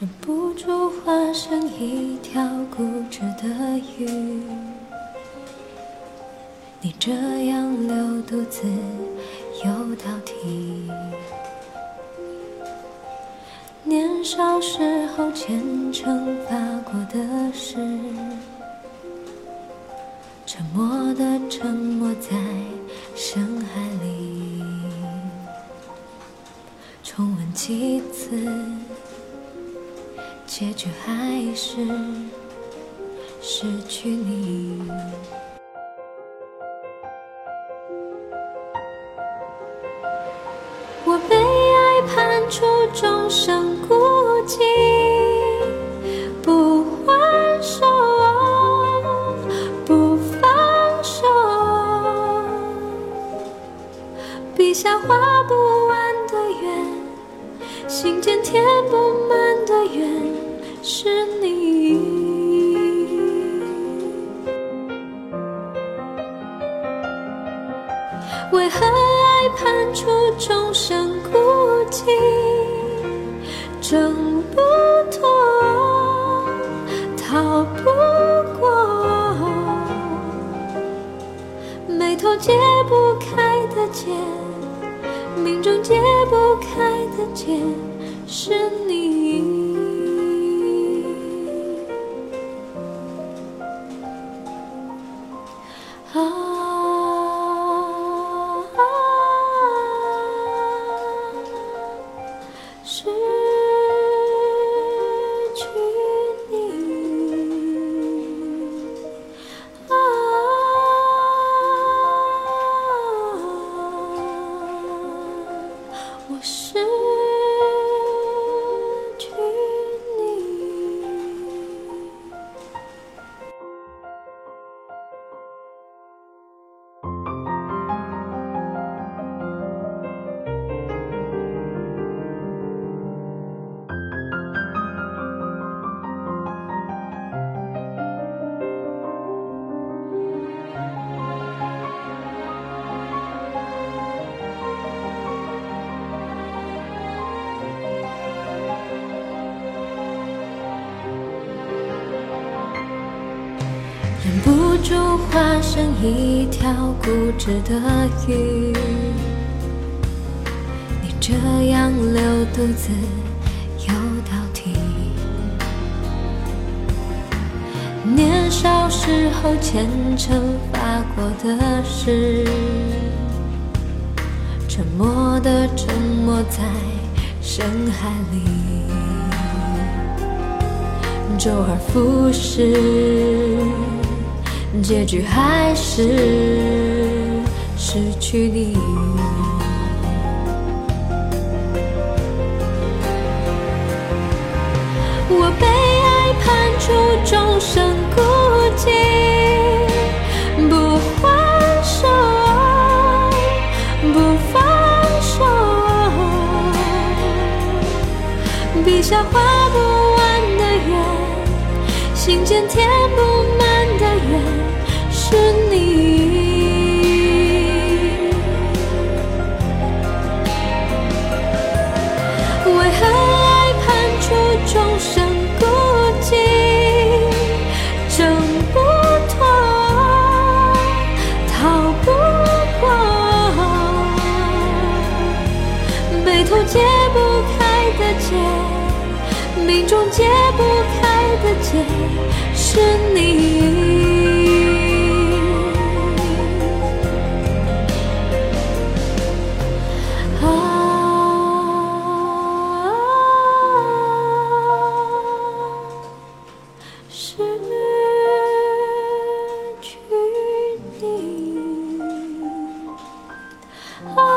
忍不住化身一条固执的鱼。你这样留独自又到底，年少时候虔诚发过的誓，沉默的沉没在深海里，重温几次，结局还是失去你。我被爱判处终生孤寂，不还手，不放手，笔下画不完的圆，心间填不满的缘，是你。为何爱判处众生孤寂，挣不脱，逃不过，眉头解不开的结，命中解不开的结，是你。忍不住化身一条固执的鱼，你这样留独自又挑剔，年少时候虔诚发过的誓，沉默的沉没在深海里。周而复始，结局还是失去你。我被爱判处终身孤寂，不还手，不放手，笔下画不完的圆，心间填不满，是你。为何爱判处众生孤寂，挣不脱，逃不过，眉头解不开的结，命中解不开的结，是你。啊，